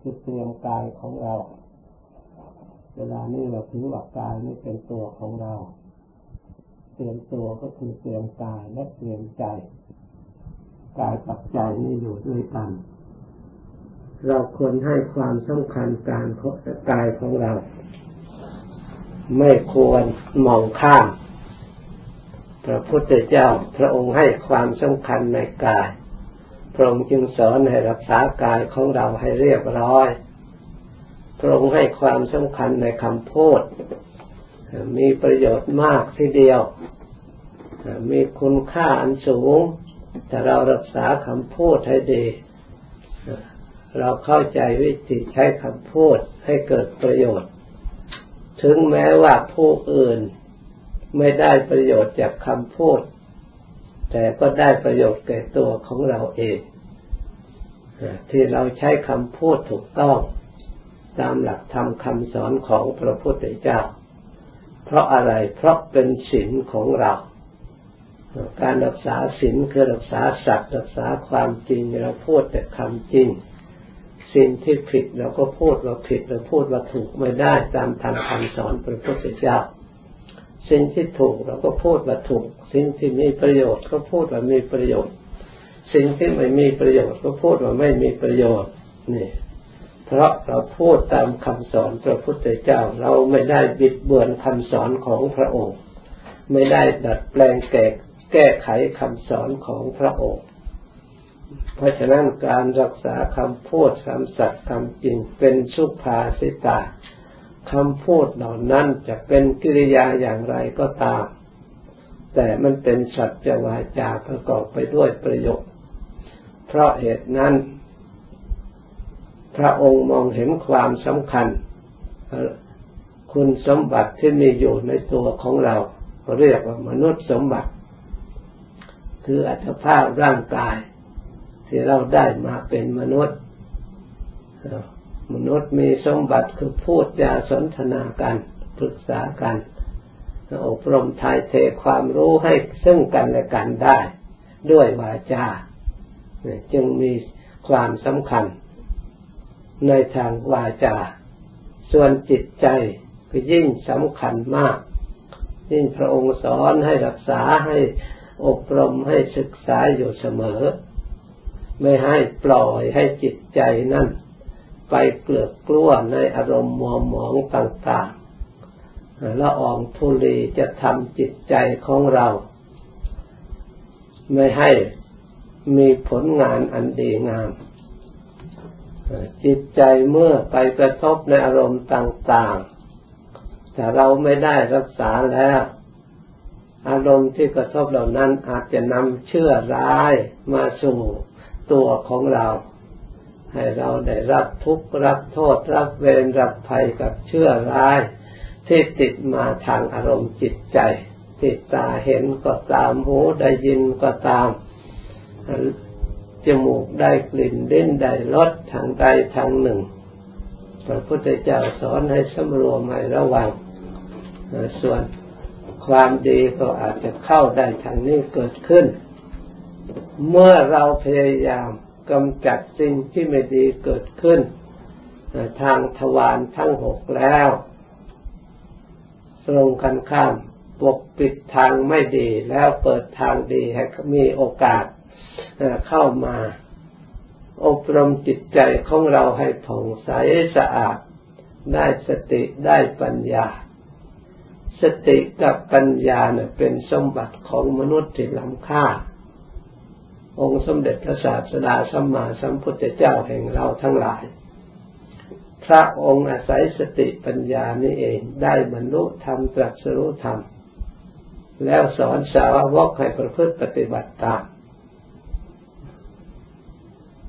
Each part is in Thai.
คือเตรียมกายของเรา เวลานี้เราถือว่ากายนี่เป็นตัวของเรา เตรียมตัวก็คือเตรียมกายและเตรียมใจ กายกับใจนี่อยู่ด้วยกัน เราควรให้ความสำคัญการกายของเรา ไม่ควรมองข้ามพระพุทธเจ้าพระองค์ให้ความสำคัญในกาย ระองค์จึงสอนให้รักษากายของเราให้เรียบร้อย พระองค์ให้ความสำคัญในคำพูด มีประโยชน์มากทีเดียว มีคุณค่าอันสูง แต่เรารักษาคำพูดให้ดี เราเข้าใจวิธีใช้คำพูดให้เกิดประโยชน์ ถึงแม้ว่าผู้อื่นไม่ได้ประโยชน์จากคำพูด แต่ก็ได้ประโยชน์แก่ตัวของเราเอง ที่เราใช้คำพูดถูกต้องตามหลักธรรมคำสอนของพระพุทธเจ้า เพราะอะไร เพราะเป็นศีลของเรา การรักษาศีลคือรักษาสัตว์รักษาความจริงเราพูดแต่คำจริงสิ่งที่ผิดเราก็พูดว่าผิดเราพูดว่าถูกไม่ได้ตามทางคำสอนพระพุทธเจ้าสิ่งที่ถูกเราก็พูดว่าถูกสิ่งที่มีประโยชน์ก็พูดว่ามีประโยชน์ สิ่งที่ไม่มีประโยชน์ก็พูดว่าไม่มีประโยชน์นี่เพราะเราพูดตามคำสอนพระพุทธเจ้า เราไม่ได้บิดเบือนคำสอนของพระองค์ ไม่ได้ดัดแปลงแก้แก้ไขคำสอนของพระองค์ เพราะฉะนั้นการรักษาคำพูดคำสัตย์คำจริงเป็นสุภาษิตาคำพูดเหล่านั้นจะเป็นกิริยาอย่างไรก็ตาม แต่มันเป็นสัจจวาจาประกอบไปด้วยประโยชน์ เพราะเหตุนั้น พระองค์มองเห็นความสำคัญ คุณสมบัติที่มีอยู่ในตัวของเราเรียกว่ามนุษย์สมบัติ คืออัตภาพร่างกาย ที่เราได้มาเป็นมนุษย์ มนุษย์มีสมบัติคือพูดจาสนทนากันปรึกษากันอบรมทายเทความรู้ให้ซึ่งกันและกันได้ ด้วยวาจา จึงมีความสำคัญในทางวาจา ส่วนจิตใจก็ยิ่งสำคัญมาก ยิ่งพระองค์สอนให้รักษาให้อบรมให้ศึกษาอยู่เสมอ ไม่ให้ปล่อยให้จิตใจนั่น ไปเกลือกกลั้วในอารมณ์มัวหมองต่างๆละอองทุลีจะทำจิตใจของเรา ไม่ให้ มีผลงานอันดีงาม จิตใจเมื่อไปกระทบในอารมณ์ต่างๆ แต่เราไม่ได้รักษาแล้ว อารมณ์ที่กระทบเหล่านั้นอาจจะนำเชื่อร้ายมาสู่ตัวของเรา ให้เราได้รับทุกข์รับโทษ รับเวรรับภัยกับเชื่อร้าย ที่ติดมาทางอารมณ์จิตใจ ติดตาเห็นก็ตามหูได้ยินก็ตาม จมูกได้กลิ่นเด่นได้รสทางใดทางหนึ่ง พระพุทธเจ้าสอนให้สำรวมให้ระวัง ส่วนความดีก็อาจจะเข้าได้ทางนี้เกิดขึ้น เมื่อเราพยายามกำจัดสิ่งที่ไม่ดีเกิดขึ้น ทางทวารทั้งหกแล้วตรงกันข้ามปกปิดทางไม่ดีแล้วเปิดทางดีให้มีโอกาส เข้ามาอบรมจิตใจของเราให้ผ่องใสสะอาด ได้สติได้ปัญญา สติกับปัญญาเนี่ยเป็นสมบัติของมนุษย์ที่ล้ำค่า องค์สมเด็จพระศาสดาสัมมาสัมพุทธเจ้าแห่งเราทั้งหลาย พระองค์อาศัยสติปัญญานี่เองได้บรรลุธรรมตรัสรู้ธรรม แล้วสอนสาวกให้ประพฤติปฏิบัติตาม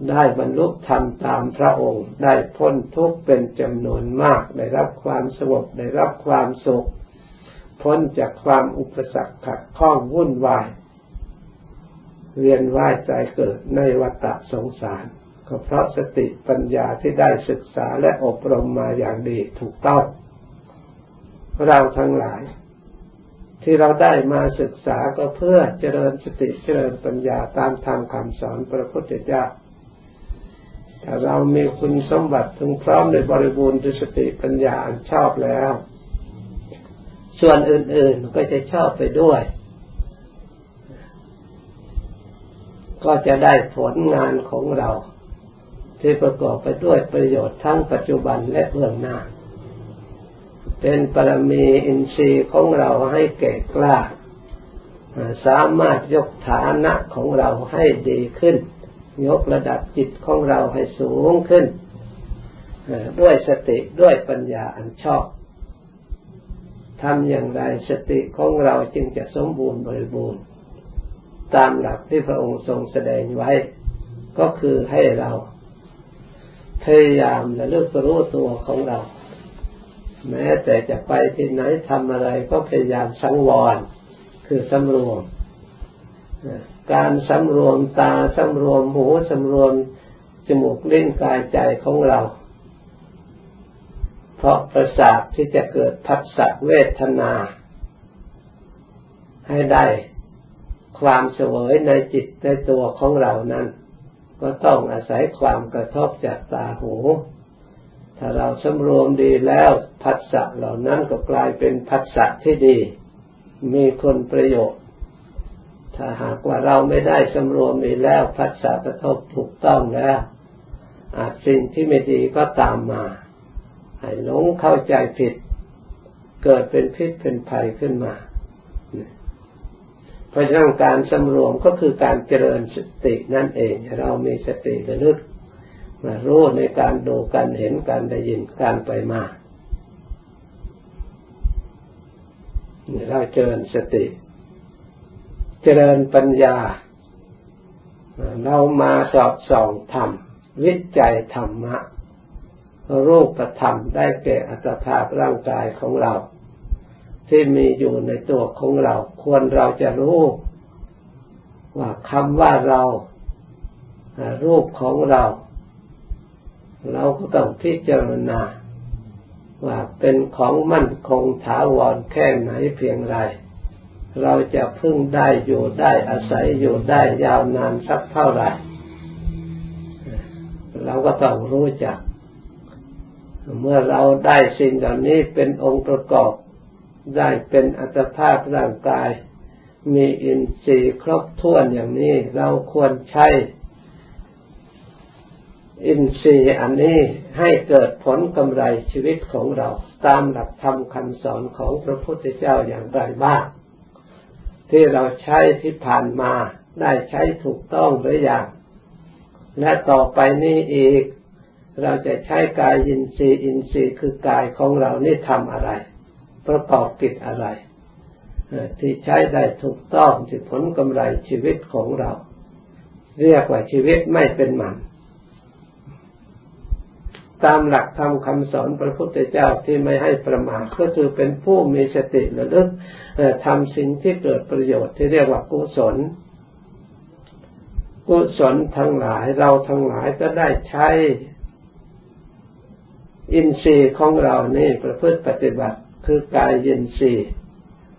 ได้บรรลุธรรมตามพระองค์ ได้พ้นทุกข์เป็นจำนวนมาก ได้รับความสงบได้รับความสุข พ้นจากความอุปสรรคขัดข้องวุ่นวาย เวียนว่ายใจเกิดในวัฏสงสาร ก็เพราะสติปัญญาที่ได้ศึกษาและอบรมมาอย่างดีถูกต้อง เราทั้งหลายที่เราได้มาศึกษาก็เพื่อเจริญสติเจริญปัญญาตามทางคำสอนพระพุทธเจ้า ถ้าเรามีคุณสมบัติถึงพร้อมในบริบูรณ์ด้วยสติปัญญาชอบแล้ว ส่วนอื่น ๆ ก็จะชอบไปด้วย ก็จะได้ผลงานของเรา ที่ประกอบไปด้วยประโยชน์ทั้งปัจจุบันและเบื้องหน้า เป็นปรมีอินทรีย์ของเราให้แก่กล้าสามารถยกฐานะของเราให้ดีขึ้น ยกระดับจิตของเราให้สูงขึ้นด้วยสติด้วยปัญญาอันชอบทำอย่างไรสติของเราจึงจะสมบูรณ์บริบูรณ์ ตามหลักที่พระองค์ทรงแสดงไว้ ก็คือให้เราพยายามระลึกรู้ตัวของเรา แม้แต่จะไปที่ไหนทำอะไรก็พยายามสังวร คือสำรวม การสำรวมตาสำรวมหูสำรวมจมูกเลิ้นกายใจของเรา เพราะประสาทที่จะเกิดพัสะเวทนา ให้ได้ความเสวยในจิตในตัวของเรานั้น ก็ต้องอาศัยความกระทบจากตาหู ถ้าเราสำรวมดีแล้วพัสสะเหล่านั้นก็กลายเป็นพัสสะที่ดี มีคนประโยชน์ ถ้าหากว่าเราไม่ได้สำรวมอีแล้วพัฒสะกระทบถูกต้องแล้ว อาจสิ่งที่ไม่ดีก็ตามมา ให้หลงเข้าใจผิด เกิดเป็นพิษเป็นภัยขึ้นมา เพราะฉะนั้นการสำรวมก็คือการเจริญสตินั่นเอง เรามีสติระลึกมารู้ในการดูการเห็นการได้ยินการไปมาเราเจริญสติ เจริญปัญญา เรามาสอบส่องธรรม วิจัยธรรมะ รูปธรรมได้แก่อัตภาพร่างกายของเรา ที่มีอยู่ในตัวของเรา ควรเราจะรู้ ว่าคำว่าเรารูปของเรา เราก็ต้องพิจารณาว่าเป็นของมั่นคงถาวรแค่ไหนเพียงไร เราจะพึ่งได้อยู่ได้อาศัยอยู่ได้ยาวนานสักเท่าไหร่เราก็ต้องรู้จัก เมื่อเราได้สิ่งเหล่านี้เป็นองค์ประกอบ ได้เป็นอัตภาพร่างกาย มีอินทรีย์ครบถ้วนอย่างนี้ เราควรใช้ อินทรีย์อันนี้ให้เกิดผลกำไรชีวิตของเรา ตามหลักธรรมคำสอนของพระพุทธเจ้าอย่างไรบ้าง ที่เราใช้ที่ผ่านมาได้ใช้ถูกต้องหรือยัง และต่อไปนี้อีก เราจะใช้กายอินทรีย์อินทรีย์คือกายของเรานี่ทำอะไร ประกอบกิจอะไร ที่ใช้ได้ถูกต้องที่ผลกำไรชีวิตของเรา เรียกว่าชีวิตไม่เป็นหมัน ตามหลักธรรมคำสอนพระพุทธเจ้าที่ไม่ให้ประมาทก็คือเป็นผู้มีสติระลึกทำสิ่งที่เกิดประโยชน์ที่เรียกว่ากุศล กุศลทั้งหลายเราทั้งหลายก็ได้ใช้ อินทรีย์ของเรานี่ประพฤติปฏิบัติคือกายยินทรีย์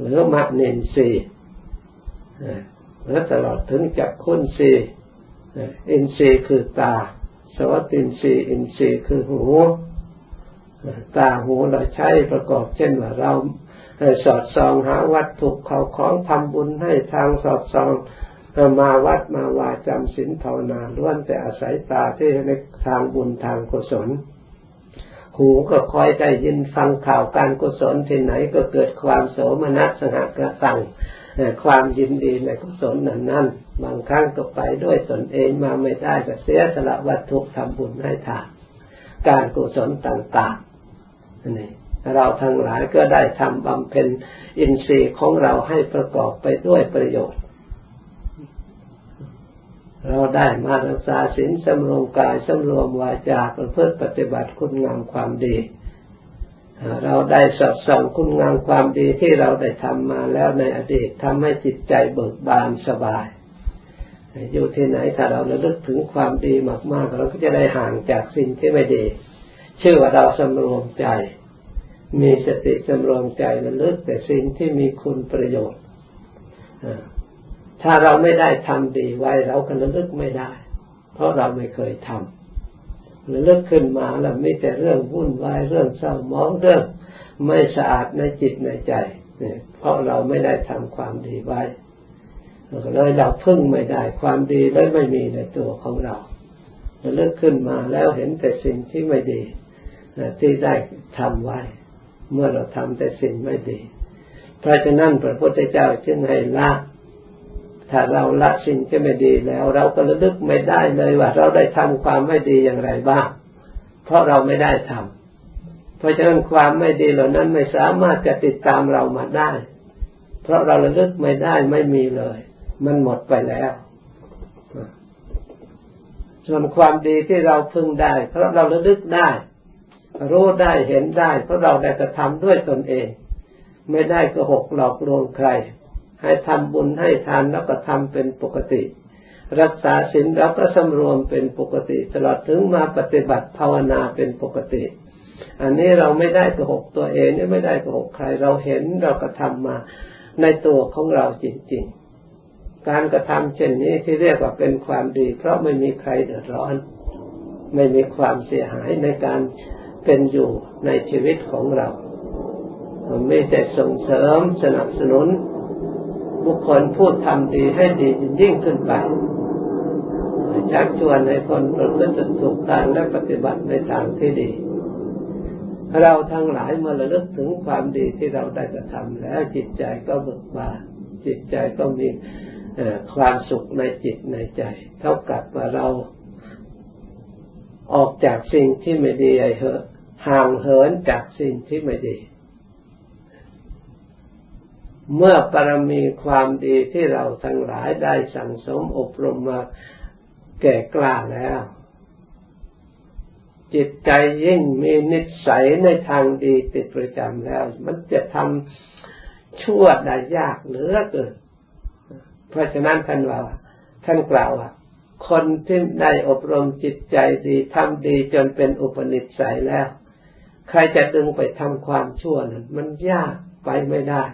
หรือมเนินทรีย์และตลอดถึงจักขุนทรีย์อินทรีย์คือตา สวัสดินทรีย์อินทรีย์คือหูตาหูเราใช้ประกอบเช่นว่าเราสอดส่องหาวัตถุเขาของทำบุญให้ทางสอดส่องมาวัดมาวาจำศีลภาวนาล้วนแต่อาศัยตาที่ในทางบุญทางกุศล หูก็คอยได้ยินฟังข่าวการกุศลที่ไหนก็เกิดความโสมนัสสหกระตัง ความยินดีในกุศลนั้นนั้นบางครั้งก็ไปด้วยตนเองมาไม่ได้ก็เสียสละวัตถุทำบุญให้ทานการกุศลต่างๆนี่เราทั้งหลายก็ได้ทำบำเพ็ญอินทรีย์ของเราให้ประกอบไปด้วยประโยชน์ เราได้มารักษาศีลสำรวมกายสำรวมวาจารเพื่อปฏิบัติคุณงามความดี เราได้สอดส่องคุณงามความดีที่เราได้ทำมาแล้วในอดีตทำให้จิตใจเบิกบานสบาย อยู่ที่ไหนถ้าเราระลึกถึงความดีมากๆเราก็จะได้ห่างจากสิ่งที่ไม่ดี ชื่อว่าเราสำรวมใจ มีสติสำรวมใจระลึกแต่สิ่งที่มีคุณประโยชน์ถ้าเราไม่ได้ทำดีไว้ เราก็ระลึกไม่ได้ เพราะเราไม่เคยทำ เลิกขึ้นมาแล้วไม่แต่เรื่องวุ่นวายเรื่องเศร้าหมองเรื่องไม่สะอาดในจิตในใจเนี่ยเพราะเราไม่ได้ทำความดีไว้เลยเราพึ่งไม่ได้ความดีเลยไม่มีในตัวของเราเลิกขึ้นมาแล้วเห็นแต่สิ่งที่ไม่ดีที่ได้ทำไว้ เมื่อเราทำแต่สิ่งไม่ดี เพราะฉะนั้นพระพุทธเจ้าจึงให้ละ ถ้าเราละสิ่งที่ไม่ดีแล้ว เราก็ระลึกไม่ได้เลยว่า เราได้ทำความไม่ดีอย่างไรบ้าง เพราะเราไม่ได้ทำเพราะฉะนั้นความไม่ดีเหล่านั้นไม่สามารถจะติดตามเรามาได้ เพราะเราระลึกไม่ได้ไม่มีเลย มันหมดไปแล้ว ส่วนความดีที่เราพึงได้ เพราะเราระลึกได้ รู้ได้เห็นได้ เพราะเราได้กระทำด้วยตนเอง ไม่ได้ก็หกหลอกลวงใคร ให้ทำบุญให้ทานแล้วก็ทำเป็นปกติ รักษาศีลแล้วก็สำรวมเป็นปกติ ตลอดถึงมาปฏิบัติภาวนาเป็นปกติ อันนี้เราไม่ได้โกหกตัวเองไม่ได้โกหกใคร เราเห็นเราก็ทำมาในตัวของเราจริง ๆ การกระทำเช่นนี้ที่เรียกว่าเป็นความดี เพราะไม่มีใครเดือดร้อน ไม่มีความเสียหายในการเป็นอยู่ในชีวิตของเราไม่แต่ส่งเสริมสนับสนุน บุคคลพูดทำดีให้ดียิ่งขึ้นไปชักชวนให้คนประพฤติถูกทางและปฏิบัติในทางที่ดี เราทั้งหลายเมื่อระลึกถึงความดีที่เราได้กระทำแล้วจิตใจก็เบิกบานจิตใจก็มีความสุขในจิตในใจ เท่ากับว่าเราออกจากสิ่งที่ไม่ดีไอ้เหอะห่างเหินจากสิ่งที่ไม่ดี เมื่อปรมีความดีที่เราทั้งหลายได้สั่งสมอบรมมาแก่กล้าแล้ว จิตใจยิ่งมีนิสัยในทางดีติดประจำแล้ว มันจะทำชั่วได้ยากเหลือเกินเพราะฉะนั้นท่านว่าท่านกล่าวว่าคนที่ได้อบรมจิตใจดีทำดีจนเป็นอุปนิสัยแล้ว ใครจะดึงไปทำความชั่วนั้นมันยากไปไม่ได้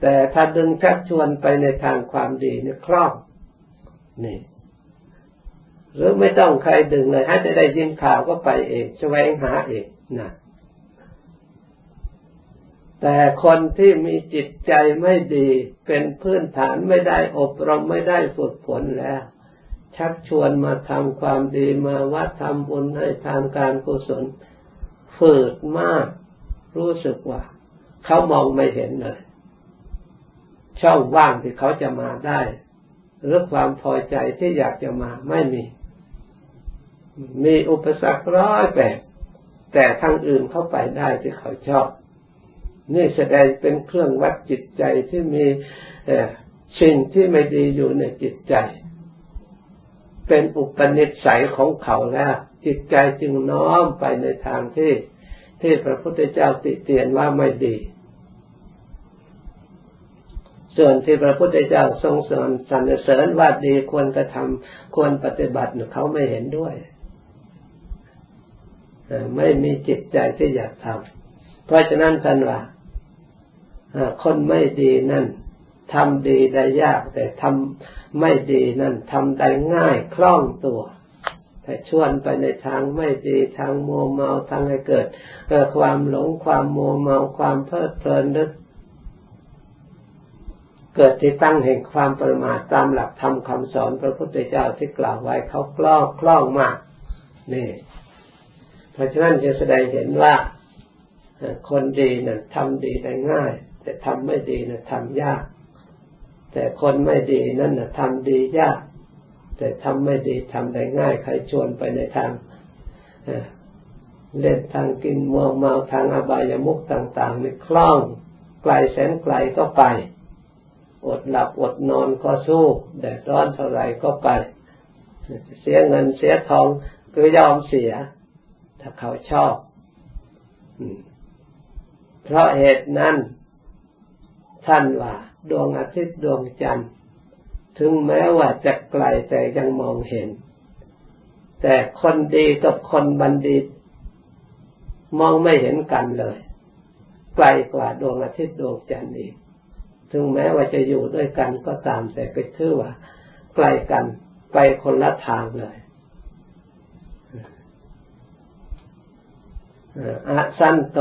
แต่ถ้าดึงชักชวนไปในทางความดีเนี่ยคล่องนี่หรือไม่ต้องใครดึงเลยให้จะได้ยินข่าวก็ไปเองแสวงหาเองนะแต่คนที่มีจิตใจไม่ดีเป็นพื้นฐานไม่ได้อบรมไม่ได้ฝึกฝนแล้ว ชักชวนมาทำความดีมาวัดทำบุญให้ทางการกุศลฝืดมาก รู้สึกว่า เขามองไม่เห็นเลย ช่องว่างที่เขาจะมาได้ หรือความพอใจที่อยากจะมาไม่มี มีอุปสรรคร้อยแปดแต่ทางอื่นเข้าไปได้ที่เขาชอบ นี่แสดงเป็นเครื่องวัดจิตใจที่มีสิ่งที่ไม่ดีอยู่ในจิตใจ เป็นอุปนิสัยของเขาแล้ว จิตใจจึงน้อมไปในทางที่ที่พระพุทธเจ้าติเตียนว่าไม่ดี ส่วนที่พระพุทธเจ้าทรงสอนสรรเสริญว่าดีควรกระทำควรปฏิบัติเขาไม่เห็นด้วยไม่มีจิตใจที่อยากทำเพราะฉะนั้นท่านว่าคนไม่ดีนั่นทำดีได้ยากแต่ทำไม่ดีนั่นทำได้ง่ายคล่องตัวแต่ชวนไปในทางไม่ดีทางโมเมาทางให้เกิดความหลงความโมเมาความเพลิดเพลินนึก เกิดที่ตั้งแห่งความประมาทตามหลักธรรมคาสอนพระพุทธเจ้าที่กล่าวไว้เขาคล่องคล่องมากนี่เพราะฉะนั้นจะแสดงเห็นว่าคนดีนะ่ะทำดีได้ง่าย แต่ทำไม่ดีนะ่ะทำยาก แต่คนไม่ดีนั่นนะ่ะทำดียาก แต่ทำไม่ดีทำได้ง่าย ใครชวนไปในทางเล่นทางกินมัวเมาทางอบายามุขต่างๆนี่คล่อง ไกลแสนไกลก็ไป อดหลับอดนอนก็สู้แดดร้อนเท่าไรก็ไป เสียเงินเสียทองก็ยอมเสีย ถ้าเขาชอบเพราะเหตุนั้น ท่านว่า ดวงอาทิตย์ดวงจันทร์ ถึงแม้ว่าจะไกลแต่ยังมองเห็น แต่คนดีกับคนบัณฑิต มองไม่เห็นกันเลย ไกลกว่าดวงอาทิตย์ดวงจันทร์อีก ถึงแม้ว่าจะอยู่ด้วยกันก็ตามแต่ก็ถือว่าใกลกันไปคนละทางเลยอะสันโต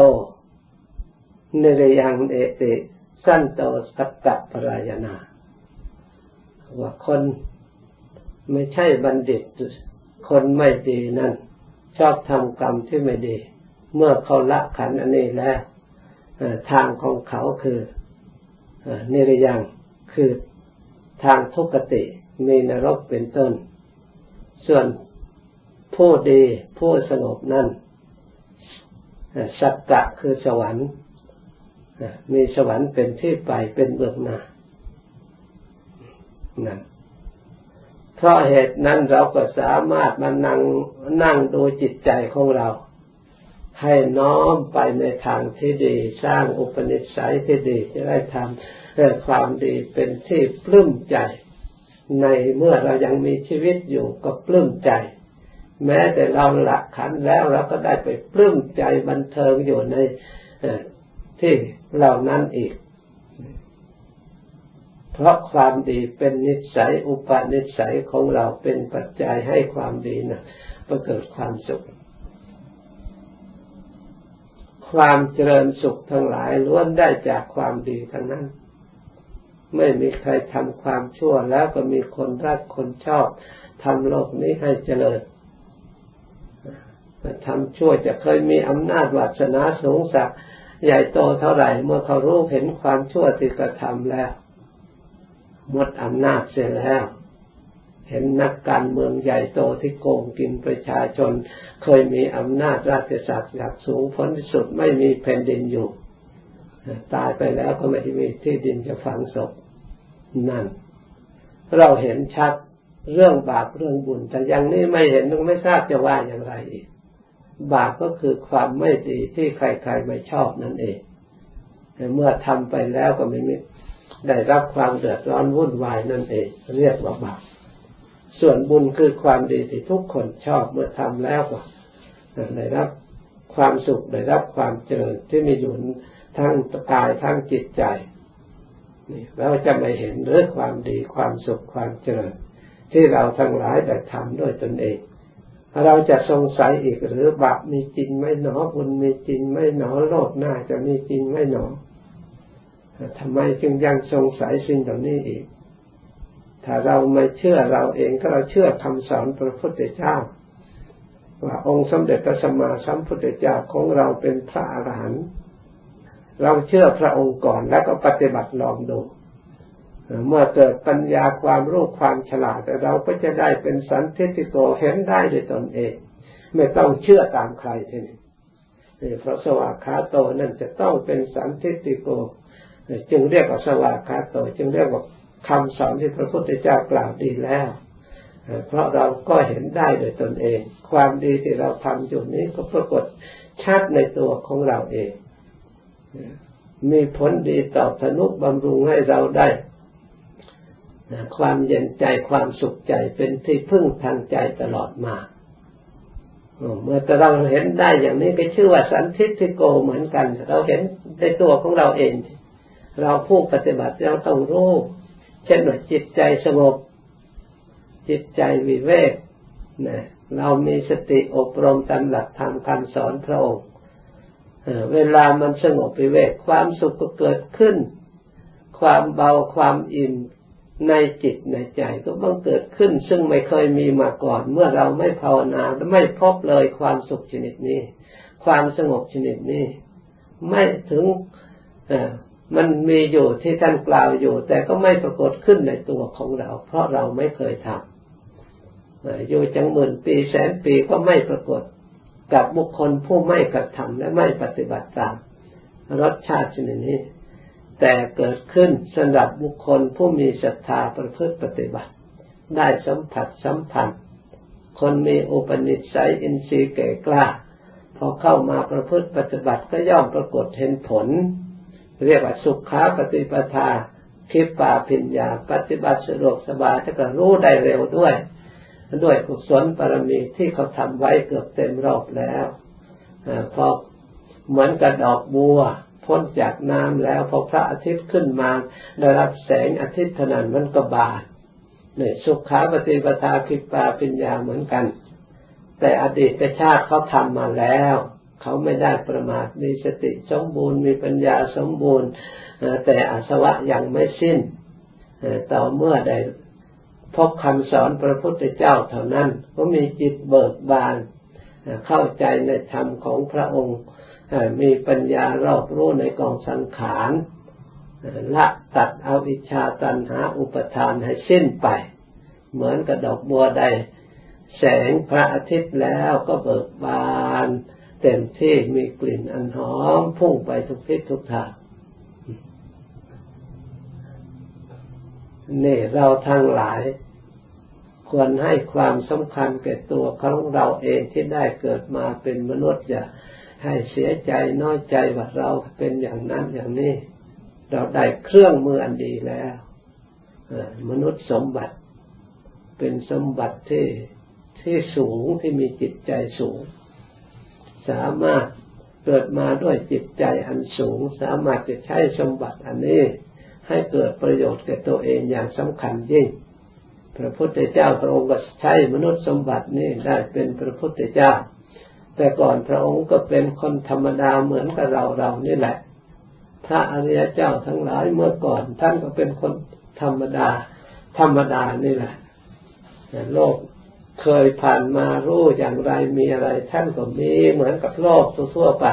นิรยังเอติสันโตสัตตปรายนา ว่าคนไม่ใช่บัณฑิต คนไม่ดีนั่น ชอบทำกรรมที่ไม่ดี เมื่อเขาละขันอันนี้แล้วทางของเขาคือ นิรยังคือทางทุกติมีนรกเป็นต้น ส่วนผู้ดีผู้สงบนั่นสักกะคือสวรรค์มีสวรรค์เป็นที่ไปเป็นเบื้องหน้านั่นเพราะเหตุนั้นเราก็สามารถมานั่งนั่งดูจิตใจของเรา ให้น้อมไปในทางที่ดี สร้างอุปนิสัยที่ดีจะได้ทำความดีเป็นที่ปลื้มใจ ในเมื่อเรายังมีชีวิตอยู่ก็ปลื้มใจ แม้แต่เราหลักขันแล้วเราก็ได้ไปปลื้มใจบันเทิงอยู่ในที่เหล่านั้นอีก เพราะความดีเป็นนิสัยอุปนิสัยของเราเป็นปัจจัยให้ความดีนะประเกิดความสุข ความเจริญสุขทั้งหลายล้วนได้จากความดีทั้งนั้น ไม่มีใครทำความชั่วแล้วก็มีคนรักคนชอบทำโลกนี้ให้เจริญทำชั่วจะเคยมีอำนาจวาสนาสูงสักใหญ่โตเท่าไหร่ เมื่อเขารู้เห็นความชั่วที่กระทำแล้ว หมดอำนาจเสียแล้ว เห็นนักการเมืองใหญ่โตที่โกงกินประชาชน เคยมีอำนาจราชสัตว์หลักสูงพ้นที่สุดไม่มีแผ่นดินอยู่ ตายไปแล้วก็ไม่มีที่ดินจะฝังศพนั่น เราเห็นชัดเรื่องบาปเรื่องบุญ แต่ยังนี้ไม่เห็นต้องไม่ทราบจะว่าอย่างไรอีกบาปก็คือความไม่ดีที่ใครๆไม่ชอบนั่นเองแต่เมื่อทำไปแล้วก็ไม่ได้รับความเดือดร้อนวุ่นวายนั่นเอง เรียกว่าบาป ส่วนบุญคือความดีที่ทุกคนชอบเมื่อทำแล้วก็ได้รับความสุขได้รับความเจริญที่มีอยู่ทั้งกายทั้งจิตใจนี่เราจะไม่เห็นเรื่องความดีความสุขความเจริญ ที่เราทั้งหลายได้ทำด้วยตนเอง เราจะสงสัยอีกหรือบาปมีจริงไม่หนอบุญมีจริงไม่หนอโลกหน้าจะมีจริงไม่หนอทำไมจึงยังสงสัยสิ่งเหล่านี้อีก ถ้าเราไม่เชื่อเราเองก็เราเชื่อคำสอนพระพุทธเจ้า ว่าองค์สมเด็จพระสัมมาสัมพุทธเจ้าของเราเป็นพระอรหันต์เราเชื่อพระองค์ก่อนแล้วก็ปฏิบัติลองดูเมื่อเกิดปัญญาความรู้ความฉลาดแต่เราก็จะได้เป็นสันทิติโกเห็นได้ด้วยตนเอง ไม่ต้องเชื่อตามใครทีนี้เพราะสวากขาโตนั่นจะต้องเป็นสันทิติโก จึงเรียกว่าสวากขาโต จึงเรียกว่า คำสอนที่พระพุทธเจ้ากล่าวดีแล้ว เพราะเราก็เห็นได้โดยตนเอง ความดีที่เราทำอยู่นี้ก็ปรากฏชัดในตัวของเราเอง มีผลดีตอบทนุบำรุงให้เราได้ ความเย็นใจความสุขใจเป็นที่พึ่งทางใจตลอดมาเมื่อเราเห็นได้อย่างนี้ก็ชื่อว่าสันทิฏฐิโกเหมือนกัน เราเห็นในตัวของเราเอง เราผู้ปฏิบัติเราต้องรู้ เช่นว่าจิตใจสงบ จิตใจวิเวกนะเรามีสติอบรมตามหลักธรรมคำสอนพระองค์เวลามันสงบวิเวกความสุขก็เกิดขึ้น ความเบาความอิ่มในจิตในใจก็บังเกิดขึ้น ซึ่งไม่เคยมีมาก่อน เมื่อเราไม่ภาวนาไม่พบเลยความสุขชนิดนี้ ความสงบชนิดนี้ ไม่ถึง มันมีอยู่ที่ท่านกล่าวอยู่ แต่ก็ไม่ปรากฏขึ้นในตัวของเรา เพราะเราไม่เคยทำอยู่จังหมื่นปีแสนปีก็ไม่ปรากฏกับบุคคลผู้ไม่กระทำและไม่ปฏิบัติตาม รสชาติชนิดนี้ แต่เกิดขึ้นสำหรับบุคคลผู้มีศรัทธาประพฤติปฏิบัติ ได้สัมผัสสัมพันธ์คนมีอุปนิสัยอินทรีย์แก่กล้า พอเข้ามาประพฤติปฏิบัติก็ย่อมปรากฏเห็นผล เรียกว่าสุขาปฏิปทาคิปปาพิญญา ปฏิบัติสะดวกสบายถ้าก็รู้ได้เร็วด้วย ด้วยกุศลปรมีที่เขาทำไว้เกือบเต็มรอบแล้วอพอเหมือนกับดอกบัวพ้นจากน้ำแล้วพอพระอาทิตย์ขึ้นมาได้รับแสงอาทิตย์เท่านั้นมันก็บานเนี่ยสุขาปฏิปทาคิปาปัญญาเหมือนกัน แต่อดีตชาติเขาทำมาแล้ว เขาไม่ได้ประมาทมีสติสมบูรณ์มีปัญญาสมบูรณ์ แต่อาสวะยังไม่สิ้นต่อเมื่อได้พบคำสอนพระพุทธเจ้าเท่านั้น ก็มีจิตเบิกบานเข้าใจในธรรมของพระองค์มีปัญญารอบรู้ในกองสังขารละตัดเอาวิชาตันหาอุปทานให้สิ้นไป เหมือนกระดอกบัวใด แสงพระอาทิตย์แล้วก็เบิกบาน เต็มที่มีกลิ่นอันหอมพุ่งไปทุกทิศทุกทางนี่เราทั้งหลาย ควรให้ความสำคัญแก่ตัวของเราเองที่ได้เกิดมาเป็นมนุษย์อย่าให้เสียใจน้อยใจว่าเราเป็นอย่างนั้นอย่างนี้ เราได้เครื่องมืออันดีแล้วมนุษย์สมบัติเป็นสมบัติที่ที่สูงที่มีจิตใจสูง สามารถเกิดมาด้วยจิตใจอันสูง สามารถจะใช้สมบัติอันนี้ ให้เกิดประโยชน์แก่ตัวเองอย่างสำคัญยิ่ง พระพุทธเจ้าพระองค์ก็ใช้มนุษย์สมบัตินี้ได้เป็นพระพุทธเจ้า แต่ก่อนพระองค์ก็เป็นคนธรรมดาเหมือนกับเราเรานี่แหละ พระอริยเจ้าทั้งหลายเมื่อก่อนท่านก็เป็นคนธรรมดา ธรรมดานี่แหละโลก เคยผ่านมารู้อย่างไรมีอะไร ท่านก็มีเหมือนกับโลกทั่วไป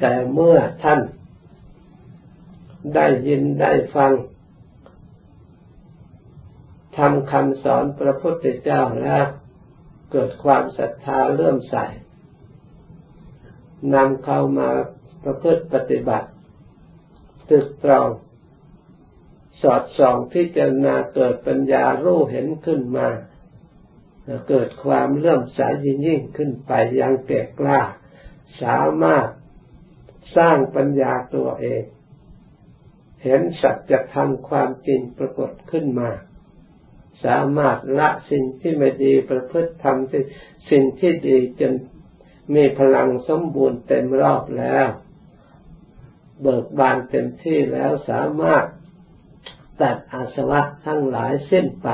แต่เมื่อท่านได้ยินได้ฟังทำคำสอนพระพุทธเจ้าแล้วเกิดความศรัทธาเลื่มใส่นำเข้ามาประพฤติปฏิบัติตึกตรอง สอดส่องพิจารณาเกิดปัญญารู้เห็นขึ้นมา เกิดความเลื่อมใสยิ่งยิ่งขึ้นไปยังแก่กล้า สามารถสร้างปัญญาตัวเอง เห็นสัจธรรมความจริงปรากฏขึ้นมา สามารถละสิ่งที่ไม่ดีประพฤติทำสิ่งที่ดีจนมีพลังสมบูรณ์เต็มรอบแล้ว เบิกบานเต็มที่แล้วสามารถตัดอาสวะทั้งหลายเส้นไป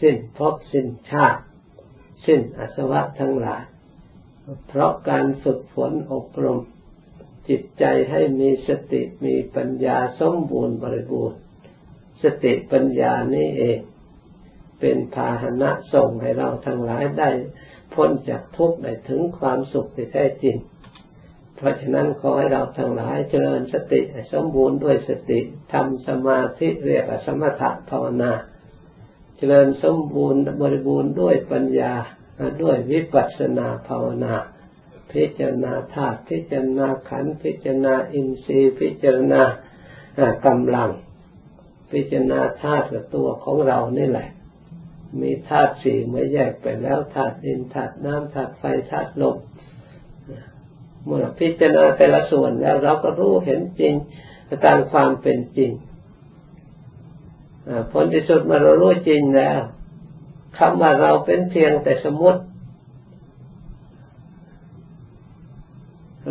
สิ้นภพสิ้นชาติ สิ้นอสวะทั้งหลาย เพราะการฝึกฝนอบรม จิตใจให้มีสติมีปัญญาสมบูรณ์บริบูรณ์ สติปัญญานี้เอง เป็นพาหนะส่งให้เราทั้งหลายได้พ้นจากทุกข์ได้ถึงความสุขที่แท้จริง เพราะฉะนั้นขอให้เราทั้งหลายเจริญสติสมบูรณ์ด้วยสติทำสมาธิเรียกสมถะภาวนา เจริญสมบูรณ์บริบูรณ์ด้วยปัญญาด้วยวิปัสสนาภาวนา พิจารณาธาตุพิจารณาขันธ์พิจารณาอินทรีย์พิจารณากำลัง พิจารณาธาตุกับตัวของเรานี่แหละ มีธาตุสี่ไม่แยกไปแล้วธาตุดินธาตุน้ำธาตุไฟธาตุลมเมื่อพิจารณาแต่ละส่วนแล้วเราก็รู้เห็นจริงตามความเป็นจริง ผลที่สุดมาเรารู้จริงแล้วคำว่าเราเป็นเพียงแต่สมมติ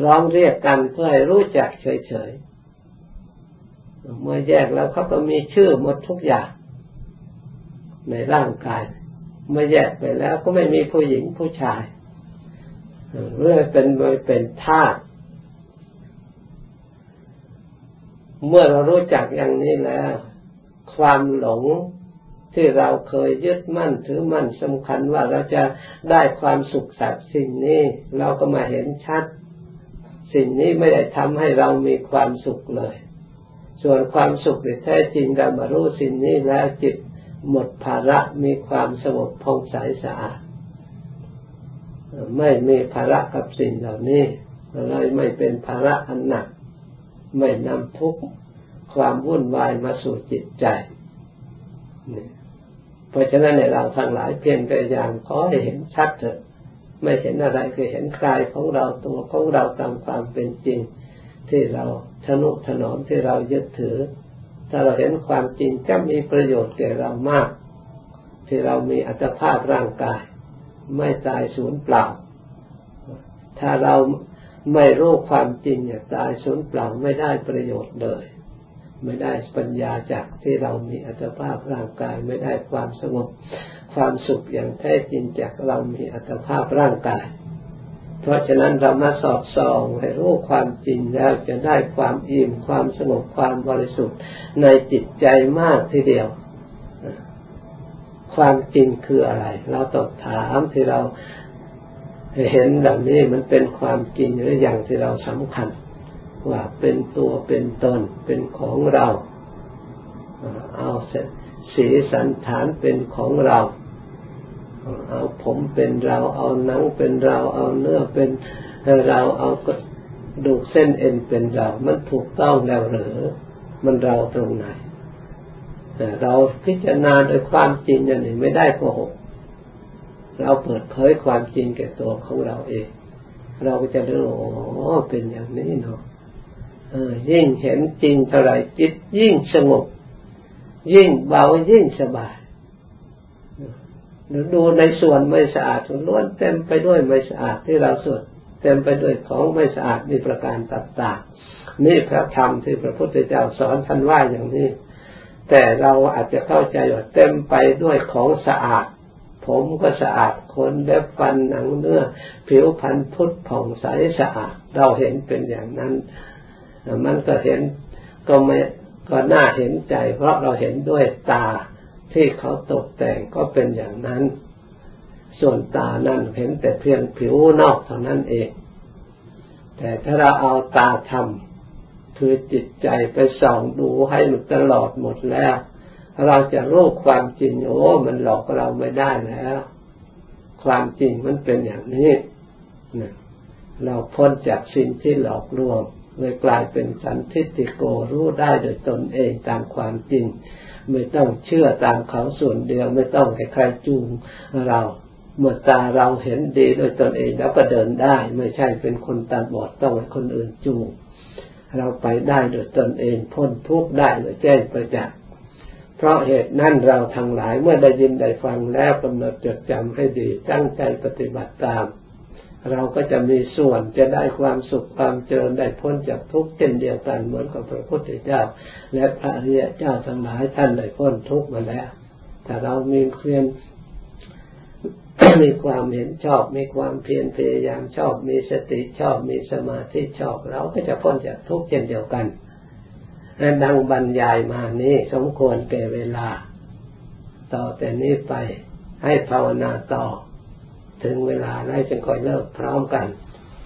ร้องเรียกกันเพื่อให้รู้จักเฉยๆ เมื่อแยกแล้วเขาก็มีชื่อหมดทุกอย่าง ในร่างกาย เมื่อแยกไปแล้วก็ไม่มีผู้หญิงผู้ชายเรื่อเป็นเป็นธาตุเมื่อเรารู้จักอย่างนี้แล้ว ความหลงที่เราเคยยึดมั่นถือมั่นสำคัญว่าเราจะได้ความสุขสัตว์สิ่งนี้ เราก็มาเห็นชัด สิ่งนี้ไม่ได้ทำให้เรามีความสุขเลย ส่วนความสุขที่แท้จริงเรามารู้สิ่งนี้แล้วจิตหมดภาระมีความสงบพองใสสะอาดไม่มีภาระกับสิ่งเหล่านี้เลยไม่เป็นภาระอันหนัก ไม่นำทุกข์ ความวุ่นวายมาสู่จิตใจ เพราะฉะนั้นในเราทั้งหลายเพียงแต่อย่างขอให้เห็นชัดเถอะไม่เห็นอะไรคือเห็นกายของเราตัวของเราตามความเป็นจริง ที่เราทนุถนอมที่เรายึดถือ ถ้าเราเห็นความจริงจะมีประโยชน์แก่เรามาก ที่เรามีอัตภาพร่างกาย ไม่ตายสูญเปล่า ถ้าเราไม่รู้ความจริงเนี่ยตายสูญเปล่าไม่ได้ประโยชน์เลย ไม่ได้ปัญญาจากที่เรามีอัตภาพร่างกาย ไม่ได้ความสงบความสุขอย่างแท้จริงจากเรามีอัตภาพร่างกาย เพราะฉะนั้นเรามาสอดส่องให้รู้ความจริงแล้วจะได้ความอิ่มความสงบความบริสุทธิ์ในจิตใจมากทีเดียว ความจริงคืออะไร เราต้องถามที่เราเห็นแบบนี้มันเป็นความจริงหรืออย่างที่เราสำคัญ ว่าเป็นตัวเป็นตนเป็นของเรา เอาสีสันฐานเป็นของเรา เอาผมเป็นเรา เอาหนังเป็นเรา เอาเนื้อเป็นเราเอากระดูกเส้นเอ็นเป็นเรา มันถูกต้องแล้วหรือมันเราตรงไหนเราพิจารณาโดยความจริงอย่างนี้ไม่ได้โกหกเราเปิดเผยความจริงแก่ตัวของเราเอง เราก็จะรู้โอ้เป็นอย่างนี้เนาะ ยิ่งเห็นจริงเท่าไรจิตยิ่งสงบ ยิ่งเบายิ่งสบายหรือดูในส่วนไม่สะอาดล้วนเต็มไปด้วยไม่สะอาดที่เราสวดเต็มไปด้วยของไม่สะอาดมีประการต่างๆนี่พระธรรมที่พระพุทธเจ้าสอนท่านว่าอย่างนี้ แต่เราอาจจะเข้าใจว่าเต็มไปด้วยของสะอาด ผมก็สะอาดขนเล็บฟันหนังเนื้อ ผิวพรรณพุทธผ่องใสสะอาด เราเห็นเป็นอย่างนั้น มันก็เห็นก็ไม่ก็น่าเห็นใจ เพราะเราเห็นด้วยตาที่เขาตกแต่งก็เป็นอย่างนั้น ส่วนตานั่นเห็นแต่เพียงผิวนอกเท่านั้นเอง แต่ถ้าเราเอาตาทำคือจิตใจไปส่องดูให้มันตลอดหมดแล้ว เราจะรู้ความจริงโอ้มันหลอกเราไม่ได้แล้ว ความจริงมันเป็นอย่างนี้เราพ้นจากสิ่งที่หลอกลวง เลยกลายเป็นสันทิติโกรู้ได้โดยตนเองตามความจริง ไม่ต้องเชื่อตามเขาส่วนเดียวไม่ต้องให้ใครจูงเราเมื่อตาเราเห็นดีโดยตนเองแล้วก็เดินได้ ไม่ใช่เป็นคนตาบอดต้องให้คนอื่นจูงเราไปได้โดยตนเองพ้นทุกข์ได้โดยแจ้งประจักษ์เพราะเหตุนั้นเราทั้งหลายเมื่อได้ยินได้ฟังแล้วกำหนดจดจำให้ดีตั้งใจปฏิบัติตาม เราก็จะมีส่วนจะได้ความสุขความเจริญได้พ้นจากทุกข์เช่นเดียวกันเหมือนกับพระพุทธเจ้า และพระอริยเจ้าทั้งหลายท่านได้พ้นทุกข์มาแล้ว แต่เรามีเพียรมีความเห็นชอบ มีความเพียรพยายามชอบ มีสติชอบ มีสมาธิชอบ เราก็จะพ้นจากทุกข์เช่นเดียวกันดังบรรยายมานี้สมควรแก่เวลา ต่อแต่นี้ไปให้ภาวนาต่อ ถึงเวลาแล้วจึงค่อยเลิกพร้อมกัน